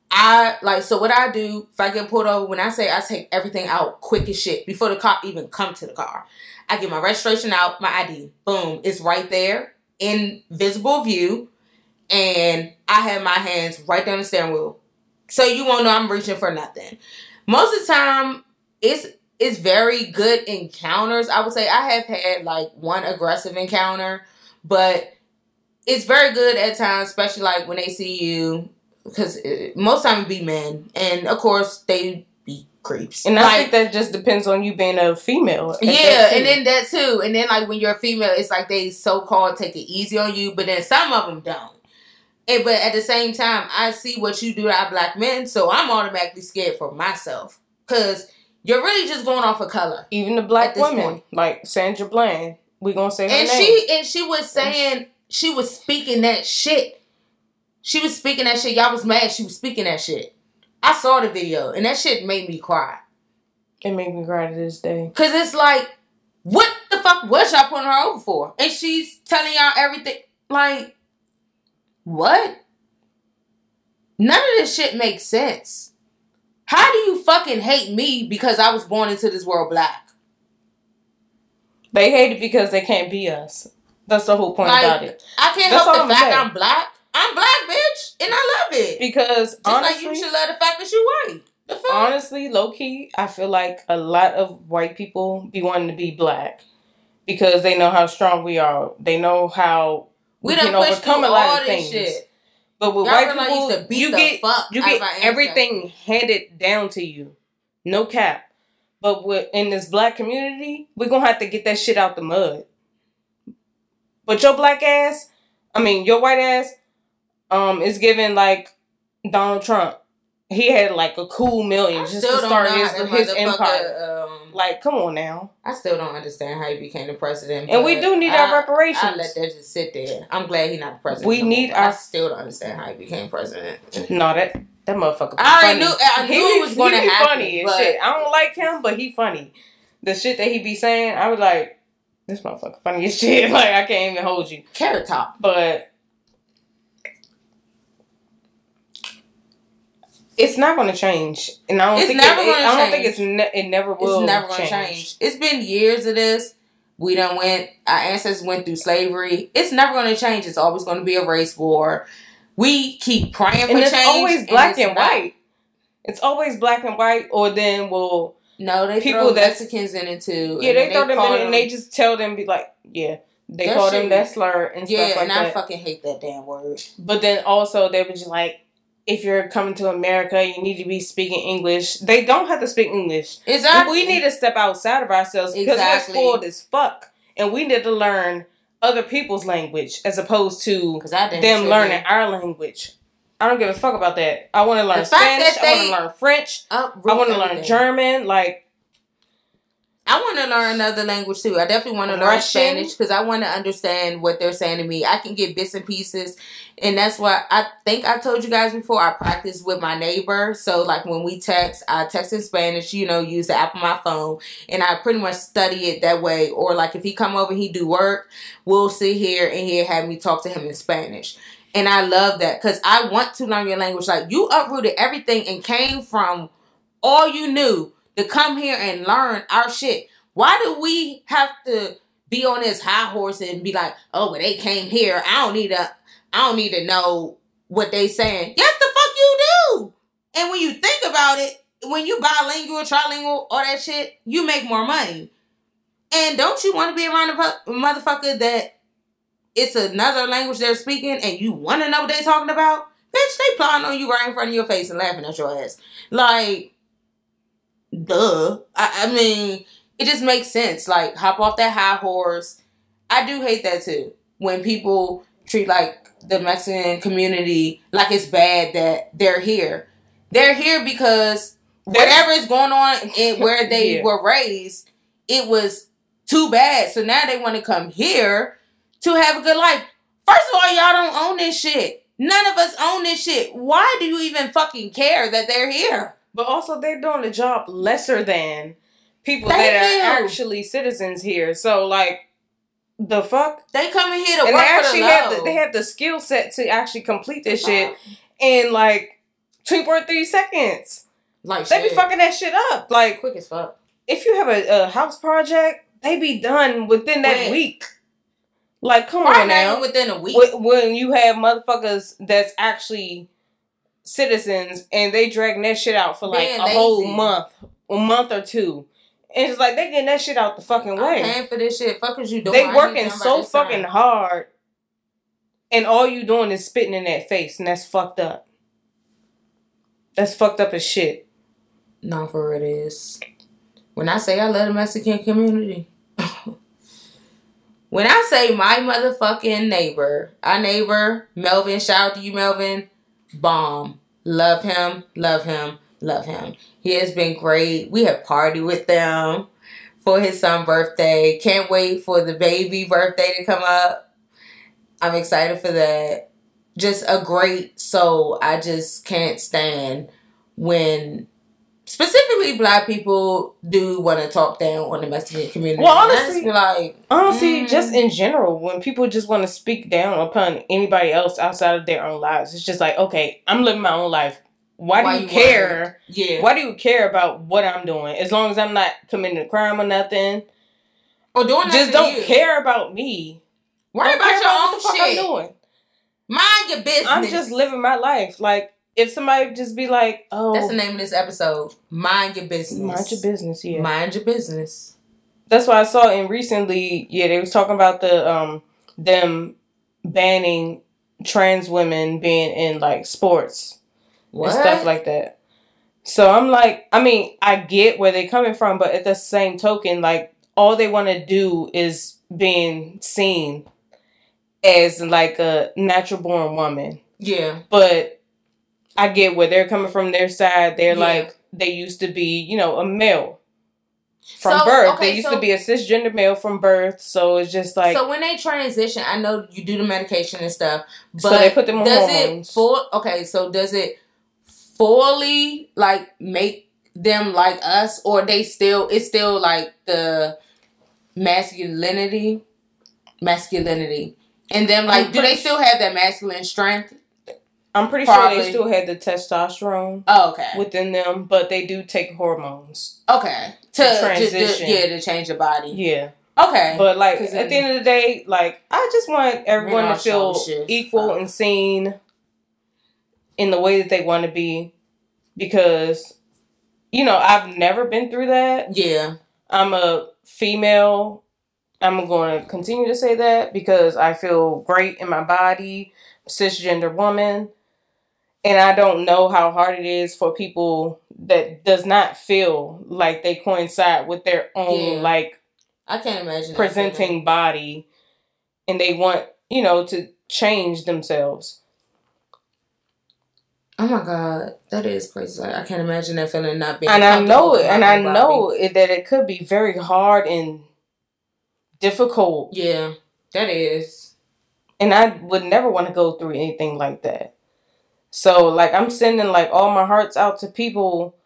Speaker 2: I like so what I do if I get pulled over when I say I take everything out quick as shit before the cop even come to the car. I get my registration out, my ID, boom, it's right there in visible view, and I have my hands right down the steering wheel, so you won't know I'm reaching for nothing. Most of the time, it's it's very good encounters. I would say I have had like one aggressive encounter, but it's very good at times, especially like when they see you, because eh, most time it be men, and of course they creeps.
Speaker 1: And I
Speaker 2: Like,
Speaker 1: think that just depends on you being a female.
Speaker 2: yeah, and then that too, and then like when you're a female, it's like they so called take it easy on you, but then some of them don't. And but at the same time, I see what you do to our black men, so I'm automatically scared for myself because you're really just going off of color.
Speaker 1: even the black women,
Speaker 2: point.
Speaker 1: like Sandra Bland, we gonna say her
Speaker 2: And
Speaker 1: name.
Speaker 2: she and she was saying she was speaking that shit. She was speaking that shit. Y'all was mad. She was speaking that shit. I saw the video and that shit made me cry.
Speaker 1: it made me cry to this day.
Speaker 2: Cause it's like, what the fuck was y'all putting her over for? And she's telling y'all everything. Like, what? None of this shit makes sense. How do you fucking hate me because I was born into this world black?
Speaker 1: They hate it because they can't be us. That's the whole point
Speaker 2: Like,
Speaker 1: about it.
Speaker 2: I can't
Speaker 1: That's
Speaker 2: help the
Speaker 1: I'm
Speaker 2: fact. I'm black. I'm black, bitch, and I love it.
Speaker 1: Because
Speaker 2: Just
Speaker 1: honestly,
Speaker 2: like you should love the fact that you're white. The fuck?
Speaker 1: honestly, low key, I feel like a lot of white people be wanting to be black because they know how strong we are. They know how
Speaker 2: we
Speaker 1: we can overcome a lot
Speaker 2: all
Speaker 1: of
Speaker 2: this
Speaker 1: things.
Speaker 2: shit.
Speaker 1: But with
Speaker 2: Y'all
Speaker 1: white people,
Speaker 2: used to beat
Speaker 1: you get you get everything handed down to you, no cap. But with in this black community, we're gonna have to get that shit out the mud. But your black ass, I mean your white ass, um, is giving like Donald Trump. He had like a cool million
Speaker 2: I
Speaker 1: just to start his his empire.
Speaker 2: Um,
Speaker 1: Like, come on now.
Speaker 2: I still don't understand how he became the president.
Speaker 1: And we do need
Speaker 2: I-
Speaker 1: our reparations.
Speaker 2: I let that just sit there. I'm glad he's not the president.
Speaker 1: We
Speaker 2: no
Speaker 1: need
Speaker 2: more, but I still don't understand how he became president.
Speaker 1: No, that that motherfucker.
Speaker 2: I
Speaker 1: funny.
Speaker 2: knew- I knew it was gonna
Speaker 1: be
Speaker 2: happen,
Speaker 1: Funny and shit. I don't like him, but he funny. The shit that he be saying, I was like, this motherfucker funny as shit. Like I can't even hold you.
Speaker 2: Carrot top.
Speaker 1: But it's not going to change, and I don't
Speaker 2: It's
Speaker 1: think
Speaker 2: never
Speaker 1: it, it- I don't think it's ne- it never will.
Speaker 2: It's never gonna change. It's been years of this. We done went. Our ancestors went through slavery. It's never gonna change. It's always gonna be a race war. We keep praying for
Speaker 1: And it's
Speaker 2: change.
Speaker 1: always black
Speaker 2: it's
Speaker 1: and
Speaker 2: not.
Speaker 1: white. It's always black and white, or then we'll
Speaker 2: No, they
Speaker 1: People
Speaker 2: throw
Speaker 1: that's-
Speaker 2: Mexicans in it too.
Speaker 1: yeah
Speaker 2: and
Speaker 1: they
Speaker 2: then
Speaker 1: throw them in and they just tell them be like yeah they
Speaker 2: That
Speaker 1: call
Speaker 2: shit-
Speaker 1: them that slur and
Speaker 2: yeah,
Speaker 1: stuff like
Speaker 2: and I fucking hate that damn word.
Speaker 1: But then also they were just like, if you're coming to America, you need to be speaking English. They don't have to speak English.
Speaker 2: Exactly.
Speaker 1: We need to step outside of ourselves because
Speaker 2: Exactly.
Speaker 1: we're spoiled as fuck, and we need to learn other people's language as opposed to
Speaker 2: because I didn't
Speaker 1: them learning our language. I don't give a fuck about that. I want to learn Spanish. I want to learn French. I want to learn. German. Like
Speaker 2: I want to learn another language too. I definitely want to learn Spanish because I want to understand what they're saying to me. I can get bits and pieces, and that's why I think I told you guys before. I practice with my neighbor, so like when we text, I text in Spanish. You know, use the app on my phone, and I pretty much study it that way. Or like if he come over, he do work, we'll sit here and he'll have me talk to him in Spanish. And I love that because I want to learn your language. Like you uprooted everything and came from all you knew to come here and learn our shit. Why do we have to be on this high horse and be like, oh, but they came here. I don't need to I don't need to know what they saying. Yes, the fuck you do. And when you think about it, when you bilingual, trilingual, all that shit, you make more money. And don't you want to be around a motherfucker that it's another language they're speaking and you want to know what they talking about? Bitch, they plotting on you right in front of your face and laughing at your ass. Like, duh. I, I mean, it just makes sense. Like, hop off that high horse. I do hate that too. When people treat like the Mexican community like it's bad that they're here. They're here because whatever is going on in where they
Speaker 1: Yeah.
Speaker 2: were raised, it was too bad. So now they want to come here to have a good life. First of all, y'all don't own this shit. None of us own this shit. Why do you even fucking care that they're here?
Speaker 1: But also, they're doing a job lesser than people
Speaker 2: Thank
Speaker 1: that
Speaker 2: you.
Speaker 1: are actually citizens here. So, like, The fuck?
Speaker 2: They come coming here to
Speaker 1: And they
Speaker 2: work for
Speaker 1: actually
Speaker 2: the
Speaker 1: have the, they have the skill set to actually complete this shit in like two point three seconds.
Speaker 2: like
Speaker 1: They be fucking that shit up. Like
Speaker 2: quick as fuck.
Speaker 1: if you have a, a house project, they be done within that
Speaker 2: Quick.
Speaker 1: week. Like, come
Speaker 2: Right
Speaker 1: on
Speaker 2: now,
Speaker 1: now.
Speaker 2: within a week.
Speaker 1: When, when you have motherfuckers that's actually citizens and they dragging that shit out for like
Speaker 2: Being
Speaker 1: a whole month, a month or two, and it's like they getting that shit out the fucking
Speaker 2: I'm
Speaker 1: way.
Speaker 2: paying for this shit. Fuck is you doing?
Speaker 1: They working so
Speaker 2: this time.
Speaker 1: fucking hard, and all you doing is spitting in that face, and that's fucked up. That's fucked up as shit.
Speaker 2: No, for it is. When I say I love the Mexican community, when I say my motherfucking neighbor, our neighbor Melvin, shout out to you, Melvin. Bomb, love him, love him, love him. He has been great. We have partied with them for his son's birthday. Can't wait for the baby birthday to come up. I'm excited for that. Just a great soul. I just can't stand when specifically black people do want to talk down on the Mexican community.
Speaker 1: Well,
Speaker 2: And I just
Speaker 1: honestly-
Speaker 2: like,
Speaker 1: Honestly,
Speaker 2: Mm.
Speaker 1: just in general, when people just want to speak down upon anybody else outside of their own lives, it's just like, okay, I'm living my own life. Why,
Speaker 2: Why
Speaker 1: do you
Speaker 2: you
Speaker 1: care?
Speaker 2: yeah,
Speaker 1: Why do you care about what I'm doing? As long as I'm not committing a crime or nothing,
Speaker 2: or doing
Speaker 1: just don't
Speaker 2: you.
Speaker 1: care about me.
Speaker 2: Worry about your
Speaker 1: what
Speaker 2: own
Speaker 1: the fuck
Speaker 2: shit.
Speaker 1: I'm doing.
Speaker 2: Mind your business.
Speaker 1: I'm just living my life. Like if somebody just be like, "Oh,
Speaker 2: That's the name of this episode. Mind your business.
Speaker 1: mind your business," yeah.
Speaker 2: Mind your business.
Speaker 1: That's why I saw in recently. Yeah, they was talking about the um them banning trans women being in like sports
Speaker 2: What?
Speaker 1: and stuff like that. So I'm like, I mean, I get where they're coming from, but at the same token, like all they want to do is being seen as like a natural born woman.
Speaker 2: yeah.
Speaker 1: But I get where they're coming from their side. They're
Speaker 2: Yeah.
Speaker 1: like they used to be, you know, a male from
Speaker 2: So,
Speaker 1: birth.
Speaker 2: okay,
Speaker 1: they used
Speaker 2: so-
Speaker 1: to be a cisgender male from birth. So it's just like
Speaker 2: so when they transition, I know you do the medication and stuff, but
Speaker 1: So they put them on
Speaker 2: does
Speaker 1: hormones.
Speaker 2: it full? Okay, so does it fully like make them like us, or they still? It's still like the masculinity, masculinity, and then like, do they still have that masculine strength?
Speaker 1: I'm pretty sure they still had the testosterone
Speaker 2: Oh, okay,
Speaker 1: within them, but they do take hormones.
Speaker 2: okay, to,
Speaker 1: To transition.
Speaker 2: yeah, to change your body.
Speaker 1: Yeah.
Speaker 2: Okay,
Speaker 1: But like at the end of the day, like I just want everyone to feel equal
Speaker 2: Fuck.
Speaker 1: and seen in the way that they want to be because you know, I've never been through that.
Speaker 2: yeah,
Speaker 1: I'm a female. I'm going to continue to say that because I feel great in my body, cisgender woman. And I don't know how hard it is for people that does not feel like they coincide with their own
Speaker 2: Yeah.
Speaker 1: like
Speaker 2: I can't imagine
Speaker 1: presenting body and they want, you know, to change themselves.
Speaker 2: Oh my god, that is crazy. Like, I can't imagine that feeling not being.
Speaker 1: And I know it, and I
Speaker 2: body.
Speaker 1: know it, that it could be very hard and difficult
Speaker 2: Yeah, that is.
Speaker 1: and I would never want to go through anything like that. So like I'm sending like all my hearts out to people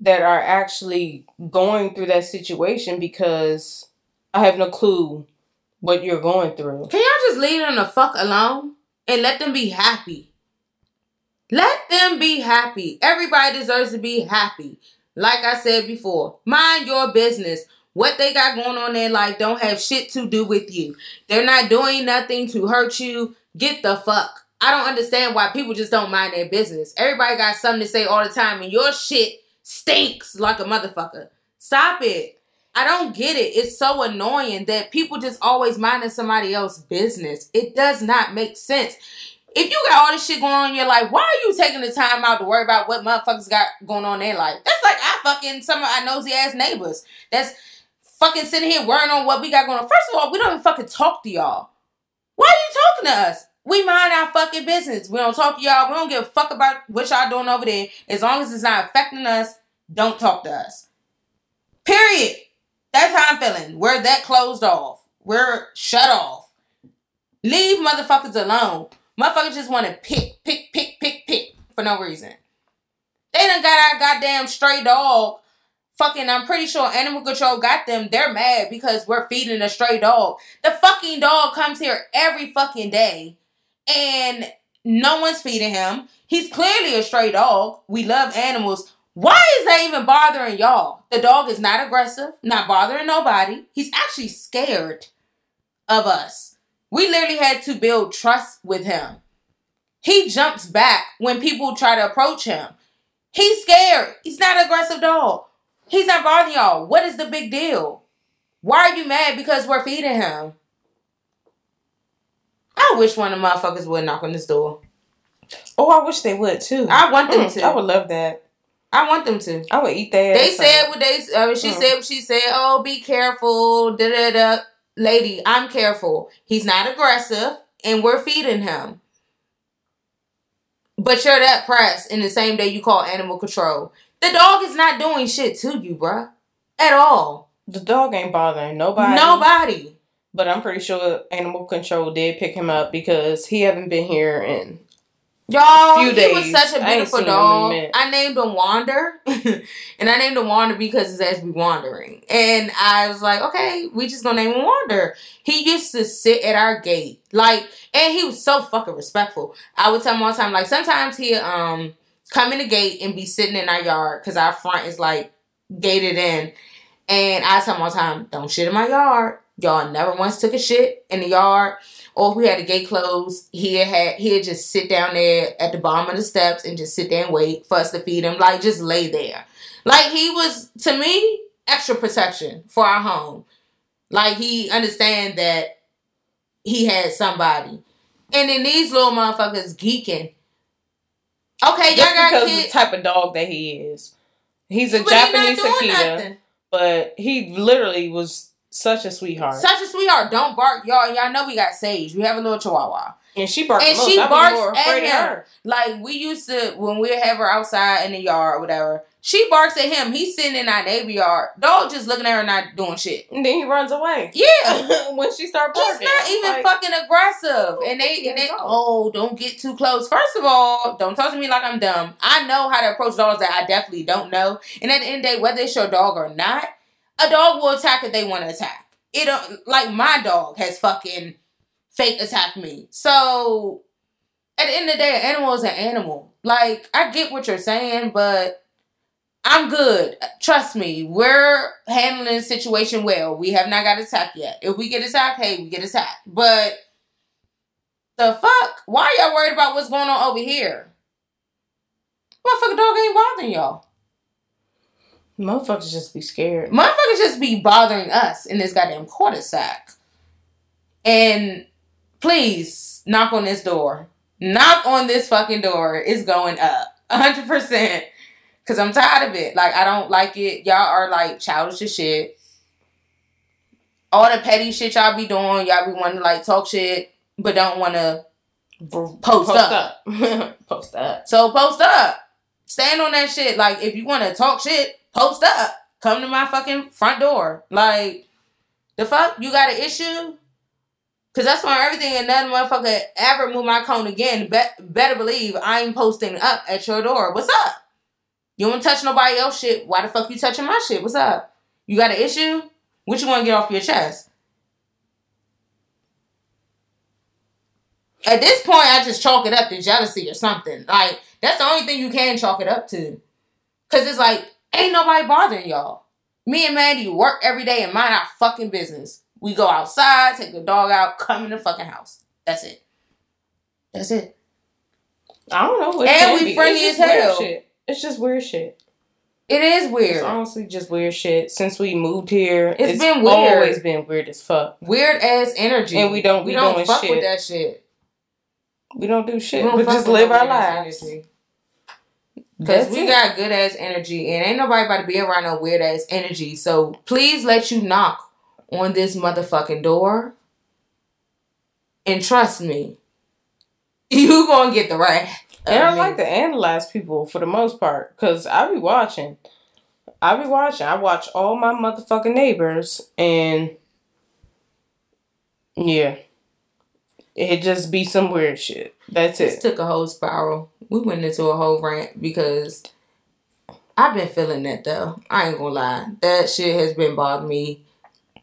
Speaker 1: that are actually going through that situation because I have no clue what you're going through.
Speaker 2: Can y'all just leave them the fuck alone and let them be happy? Let them be happy. Everybody deserves to be happy. Like I said before, mind your business. What they got going on in life don't have shit to do with you. They're not doing nothing to hurt you. Get the fuck. I don't understand why people just don't mind their business. Everybody got something to say all the time, and your shit stinks like a motherfucker. Stop it. I don't get it. It's so annoying that people just always minding somebody else's business. It does not make sense. If you got all this shit going on in your life, why are you taking the time out to worry about what motherfuckers got going on in their life? That's like I fucking some of our nosy ass neighbors. That's fucking sitting here worrying on what we got going on. First of all, we don't even fucking talk to y'all. Why are you talking to us? We mind our fucking business. We don't talk to y'all. We don't give a fuck about what y'all doing over there. As long as it's not affecting us, don't talk to us. Period. That's how I'm feeling. We're that closed off. We're shut off. Leave motherfuckers alone. Motherfuckers just want to pick, pick, pick, pick, pick for no reason. They done got our goddamn stray dog fucking, I'm pretty sure animal control got them. They're mad because we're feeding a stray dog. The fucking dog comes here every fucking day and no one's feeding him. He's clearly a stray dog. We love animals. Why is that even bothering y'all? The dog is not aggressive, not bothering nobody. He's actually scared of us. We literally had to build trust with him. He jumps back when people try to approach him. He's scared. He's not an aggressive dog. He's not bothering y'all. What is the big deal? Why are you mad because we're feeding him? I wish one of the motherfuckers would knock on this door.
Speaker 1: Oh, I wish they would too.
Speaker 2: I want them
Speaker 1: Mm,
Speaker 2: to.
Speaker 1: I would love that.
Speaker 2: I want them to.
Speaker 1: I would eat that.
Speaker 2: They said what they. I mean, she
Speaker 1: Mm.
Speaker 2: said what she said. Oh, be careful. Da da da. Lady, I'm careful. He's not aggressive, and we're feeding him. But you're that pressed in the same day you call animal control. The dog is not doing shit to you, bruh. At all.
Speaker 1: the dog ain't bothering nobody.
Speaker 2: Nobody.
Speaker 1: But I'm pretty sure animal control did pick him up because he haven't been here in
Speaker 2: Y'all,
Speaker 1: Few
Speaker 2: he was such a beautiful
Speaker 1: seen him in a
Speaker 2: dog. I named him Wander. and I named him Wander because his ass be wandering. And I was like, okay, we just gonna name him Wander. He used to sit at our gate. Like, and he was so fucking respectful. I would tell him all the time, like sometimes he um come in the gate and be sitting in our yard because our front is like gated in. And I tell him all the time, don't shit in my yard. Y'all never once took a shit in the yard. Or if we had the gate closed, he had he'd just sit down there at the bottom of the steps and just sit there and wait for us to feed him. Like just lay there. Like he was to me extra protection for our home. Like he understand that he had somebody. And then these little motherfuckers geeking. Okay, y'all
Speaker 1: just
Speaker 2: got
Speaker 1: because
Speaker 2: kids.
Speaker 1: the type of dog that he is. He's a
Speaker 2: but he
Speaker 1: Japanese
Speaker 2: doing
Speaker 1: Akita, but he literally was such a sweetheart.
Speaker 2: Such a sweetheart. Don't bark, y'all. Y'all know we got Sage. We have a little Chihuahua.
Speaker 1: and she barks.
Speaker 2: And she barks at him.
Speaker 1: her.
Speaker 2: Like we used to when we have her outside in the yard or whatever. She barks at him. He's sitting in our neighbor yard. Dog just looking at her and not doing shit.
Speaker 1: And then he runs away.
Speaker 2: Yeah.
Speaker 1: when she starts
Speaker 2: He's
Speaker 1: barking.
Speaker 2: not even
Speaker 1: Like,
Speaker 2: fucking aggressive. Oh, and they and they oh, don't get too close. First of all, don't talk to me like I'm dumb. I know how to approach dogs that I definitely don't know. And at the end of the day, whether it's your dog or not, a dog will attack if they want to attack. It don't like my dog has fucking fake attacked me. So at the end of the day, an animal is an animal. Like, I get what you're saying, but I'm good. Trust me, we're handling the situation well. We have not got attacked yet. If we get attacked, hey, we get attacked. But the fuck? Why y'all worried about what's going on over here? Motherfucker dog ain't bothering y'all.
Speaker 1: Motherfuckers just be scared.
Speaker 2: Motherfuckers just be bothering us in this goddamn cul-de-sac. And please knock on this door. Knock on this fucking door. It's going up. 100%. Cause I'm tired of it. Like I don't like it. Y'all are like childish as shit. All the petty shit y'all be doing, y'all be wanting to like talk shit, but don't want to post, up.
Speaker 1: up. post up.
Speaker 2: So post up. Stand on that shit. Like if you want to talk shit, post up. Come to my fucking front door. Like the fuck, you got an issue? Cause that's why everything and that motherfucker ever move my cone again. Bet better believe I ain't posting up at your door. What's up? You don't touch nobody else shit. Why the fuck you touching my shit? What's up? You got an issue? What you want to get off your chest? At this point, I just chalk it up to jealousy or something. Like that's the only thing you can chalk it up to. Cause it's like ain't nobody bothering y'all. Me and Mandy work every day and mind our fucking business. We go outside, take the dog out, come in the fucking house. That's it. That's it.
Speaker 1: I don't know what
Speaker 2: And we
Speaker 1: be.
Speaker 2: friendly
Speaker 1: It's
Speaker 2: as hell.
Speaker 1: Shit. It's just weird shit.
Speaker 2: It is
Speaker 1: It's
Speaker 2: weird.
Speaker 1: honestly just weird shit. Since we moved here,
Speaker 2: It's been weird.
Speaker 1: always been weird as fuck.
Speaker 2: Weird ass energy.
Speaker 1: And we don't
Speaker 2: we
Speaker 1: be
Speaker 2: don't fuck
Speaker 1: shit.
Speaker 2: with that shit.
Speaker 1: We don't do shit,
Speaker 2: We don't
Speaker 1: but just live our lives.
Speaker 2: energy. Cause
Speaker 1: That's
Speaker 2: we
Speaker 1: it.
Speaker 2: got good ass energy and ain't nobody about to be around no weird ass energy. So please let you knock on this motherfucking door. And trust me, you gonna get the wrath.
Speaker 1: And
Speaker 2: of
Speaker 1: I like to analyze people for the most part, cause I be watching. I be watching. I watch all my motherfucking neighbors, and yeah, it just be some weird shit. That's
Speaker 2: This
Speaker 1: it.
Speaker 2: took a whole spiral. We went into a whole rant because I've been feeling that though. I ain't gonna lie. That shit has been bothering me.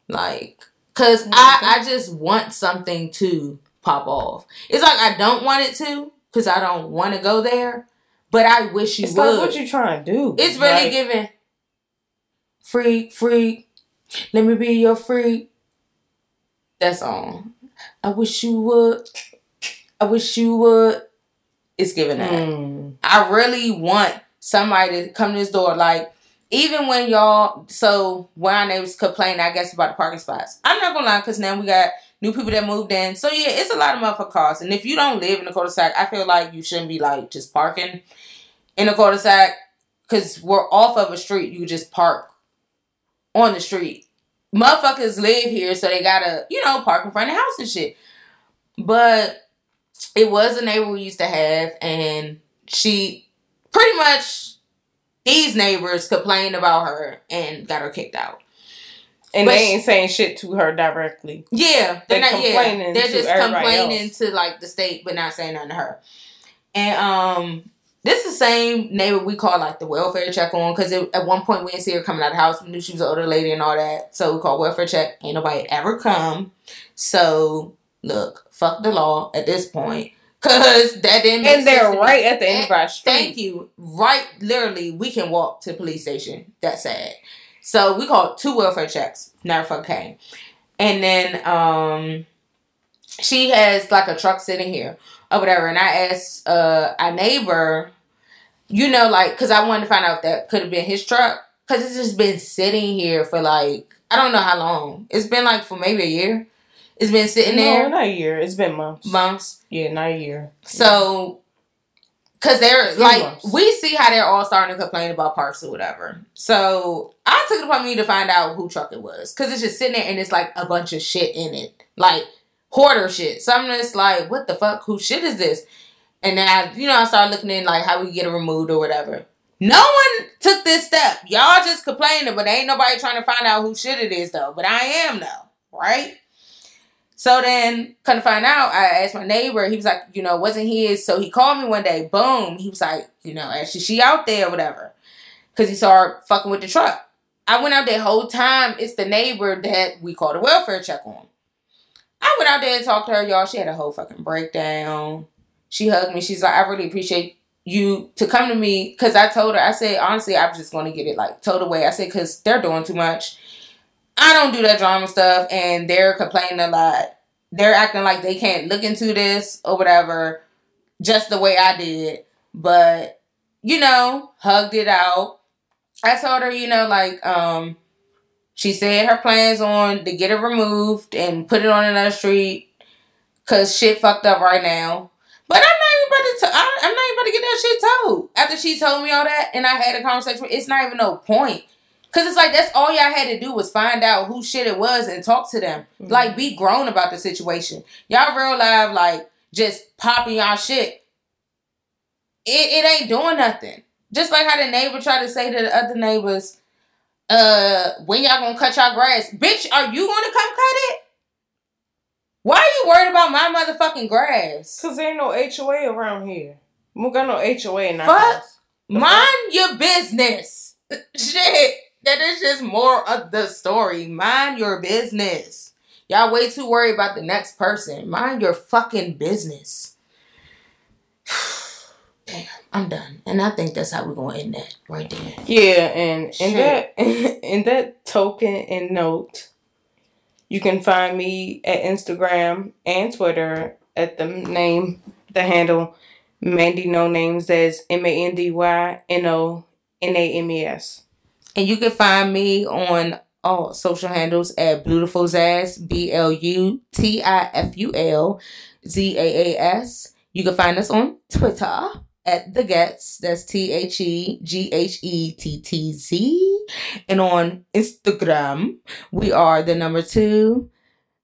Speaker 2: Like, cause I, I just want something to pop off. It's like I don't want it to, cause I don't want to go there. But I wish you
Speaker 1: It's
Speaker 2: would.
Speaker 1: like what you trying to do?
Speaker 2: it's really
Speaker 1: Like,
Speaker 2: giving freak, freak. Let me be your freak. That's all. I wish you would. I wish you would. It's giving that.
Speaker 1: mm,
Speaker 2: I really want somebody to come to this door. Like, even when y'all, so when our neighbors complain, I guess, about the parking spots. I'm not gonna lie, because now we got new people that moved in. So, yeah, it's a lot of motherfucking cars. And if you don't live in the cul-de-sac, I feel like you shouldn't be, like, just parking in the cul-de-sac. Because we're off of a street. You just park on the street. Motherfuckers live here, so they gotta, you know, park in front of the house and shit. But it was a neighbor we used to have, and she pretty much these neighbors complained about her and got her kicked out.
Speaker 1: and
Speaker 2: But
Speaker 1: they ain't saying shit to her directly.
Speaker 2: Yeah,
Speaker 1: They
Speaker 2: they're not. Yeah, they're just complaining
Speaker 1: else.
Speaker 2: to like the state, but not saying nothing to her. And um, this is the same neighbor we call like the welfare check on because at one point we didn't see her coming out of the house. We knew she was an older lady and all that, so we called welfare check. Ain't nobody ever come. So look, fuck the law at this point because that didn't. Make
Speaker 1: And they're right at the end of our street.
Speaker 2: Thank you. Right, literally, we can walk to the police station. That's sad. So we called two welfare checks. Never fucking came. And then um she has like a truck sitting here or whatever. And I asked uh our neighbor, you know, like, cause I wanted to find out if that could have been his truck. Cause it's just been sitting here for like I don't know how long. It's been like for maybe a year. It's been sitting
Speaker 1: No,
Speaker 2: there
Speaker 1: not a year. It's been months.
Speaker 2: months.
Speaker 1: Yeah, not a year.
Speaker 2: So, cause they're
Speaker 1: Few
Speaker 2: like,
Speaker 1: months.
Speaker 2: we see how they're all starting to complain about parks or whatever. So I took it upon me to find out who truck it was, cause it's just sitting there and it's like a bunch of shit in it, like hoarder shit. So I'm just like, what the fuck? Who shit is this? And then I, you know, I started looking in like how we get it removed or whatever. No one took this step. Y'all just complaining, but ain't nobody trying to find out who shit it is though. But I am though, right? So then, couldn't find out. I asked my neighbor. He was like, you know, wasn't his. So he called me one day. Boom. He was like, you know, actually, she out there or whatever, because he saw her fucking with the truck. I went out there whole time. It's the neighbor that we called a welfare check on. I went out there and talked to her, y'all. She had a whole fucking breakdown. She hugged me. She's like, I really appreciate you to come to me because I told her. I said honestly, I'm just going to get it like towed away. I said because they're doing too much. I don't do that drama stuff, and they're complaining a lot. They're acting like they can't look into this or whatever, just the way I did. But you know, hugged it out. I towed her, you know, like um, she said her plans on to get it removed and put it on another street, cause shit fucked up right now. But I'm not even about to. I'm not even about to get that shit told. After she told me all that, and I had a conversation, it's not even no point. Cause it's like that's all y'all had to do was find out who shit it was and talk to them.
Speaker 1: Mhm.
Speaker 2: Like be grown about the situation. Y'all real live like just popping y'all shit. It it ain't doing nothing. Just like how the neighbor tried to say to the other neighbors, uh, when y'all gonna cut y'all grass? Bitch, are you gonna come cut it? Why are you worried about my motherfucking grass?
Speaker 1: Cause there ain't no HOA around here. We got no HOA in our
Speaker 2: Fuck.
Speaker 1: house.
Speaker 2: Mind your business. Shit. That is just more of the story. Mind your business. Y'all way too worried about the next person. Mind your fucking business. Damn, I'm done. And I think that's how we're gonna end that right there.
Speaker 1: Yeah, and in that in that token and note, you can find me at Instagram and Twitter at the name the handle Mandy No Names. as M A N D Y N O N A M E S.
Speaker 2: And you can find me on all social handles at Blutiful Zaas, B L U T I F U L Z A A S. You can find us on Twitter at The Ghettz, that's T H E G H E T T Z. And on Instagram, we are the number two,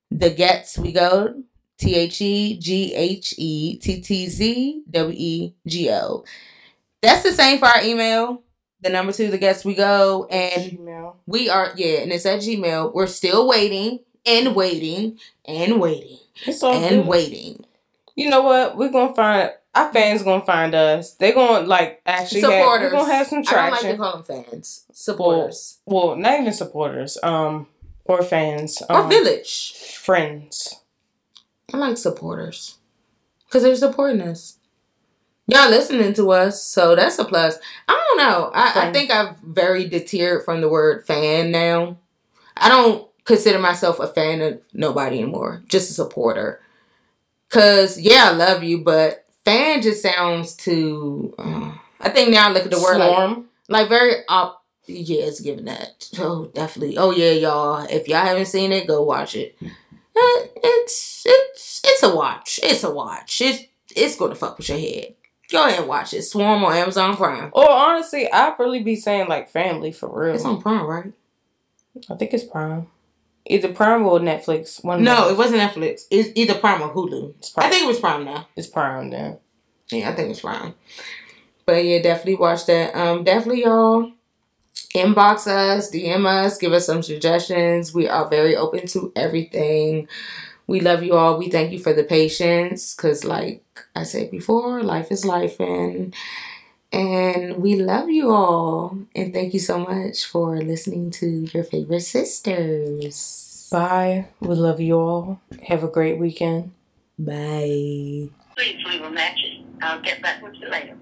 Speaker 2: The Ghettz, we go. T H E G H E T T Z W E G O. That's the same for our email. The number two, the Ghettz we go, and
Speaker 1: Gmail.
Speaker 2: we are yeah, and it's at Gmail. We're still waiting and waiting and waiting
Speaker 1: It's all
Speaker 2: and
Speaker 1: good.
Speaker 2: waiting
Speaker 1: you know what? We're gonna find our fans gonna find us. They're gonna like actually have,
Speaker 2: supporters.
Speaker 1: we're gonna have some
Speaker 2: I don't like to
Speaker 1: traction.
Speaker 2: call them fans. Supporters
Speaker 1: Well, not even supporters, um, or fans,
Speaker 2: or
Speaker 1: um,
Speaker 2: village.
Speaker 1: friends.
Speaker 2: I like supporters because they're supporting us. Y'all listening to us, so that's a plus. I don't know. I, I think I've very deterred from the word fan now. I don't consider myself a fan of nobody anymore. Just a supporter. Cause yeah, I love you, but fan just sounds too. Uh, I think now I look at the word like like very up. Yeah, it's giving that. Oh, definitely. Oh yeah, y'all. If y'all haven't seen it, go watch it. Uh, It's it's it's a watch. It's a watch. It's it's gonna fuck with your head. Go ahead and watch it. Swarm on Amazon Prime.
Speaker 1: Or honestly, I'd really be saying like family for real.
Speaker 2: It's on Prime, right?
Speaker 1: I think it's Prime. Either Prime or Netflix. One
Speaker 2: No, it wasn't Netflix. It's either Prime or Hulu.
Speaker 1: It's Prime.
Speaker 2: I think it was Prime now.
Speaker 1: it's Prime then.
Speaker 2: Yeah, I think it's Prime. But yeah, definitely watch that. Um, definitely y'all inbox us, DM us, give us some suggestions. We are very open to everything. We love you all. We thank you for the patience, cause like I said before, life is life, and and we love you all. And thank you so much for listening to your favorite sisters.
Speaker 1: Bye. We love you all. Have a great weekend.
Speaker 2: Bye.
Speaker 7: Please leave a message. I'll get back with you later.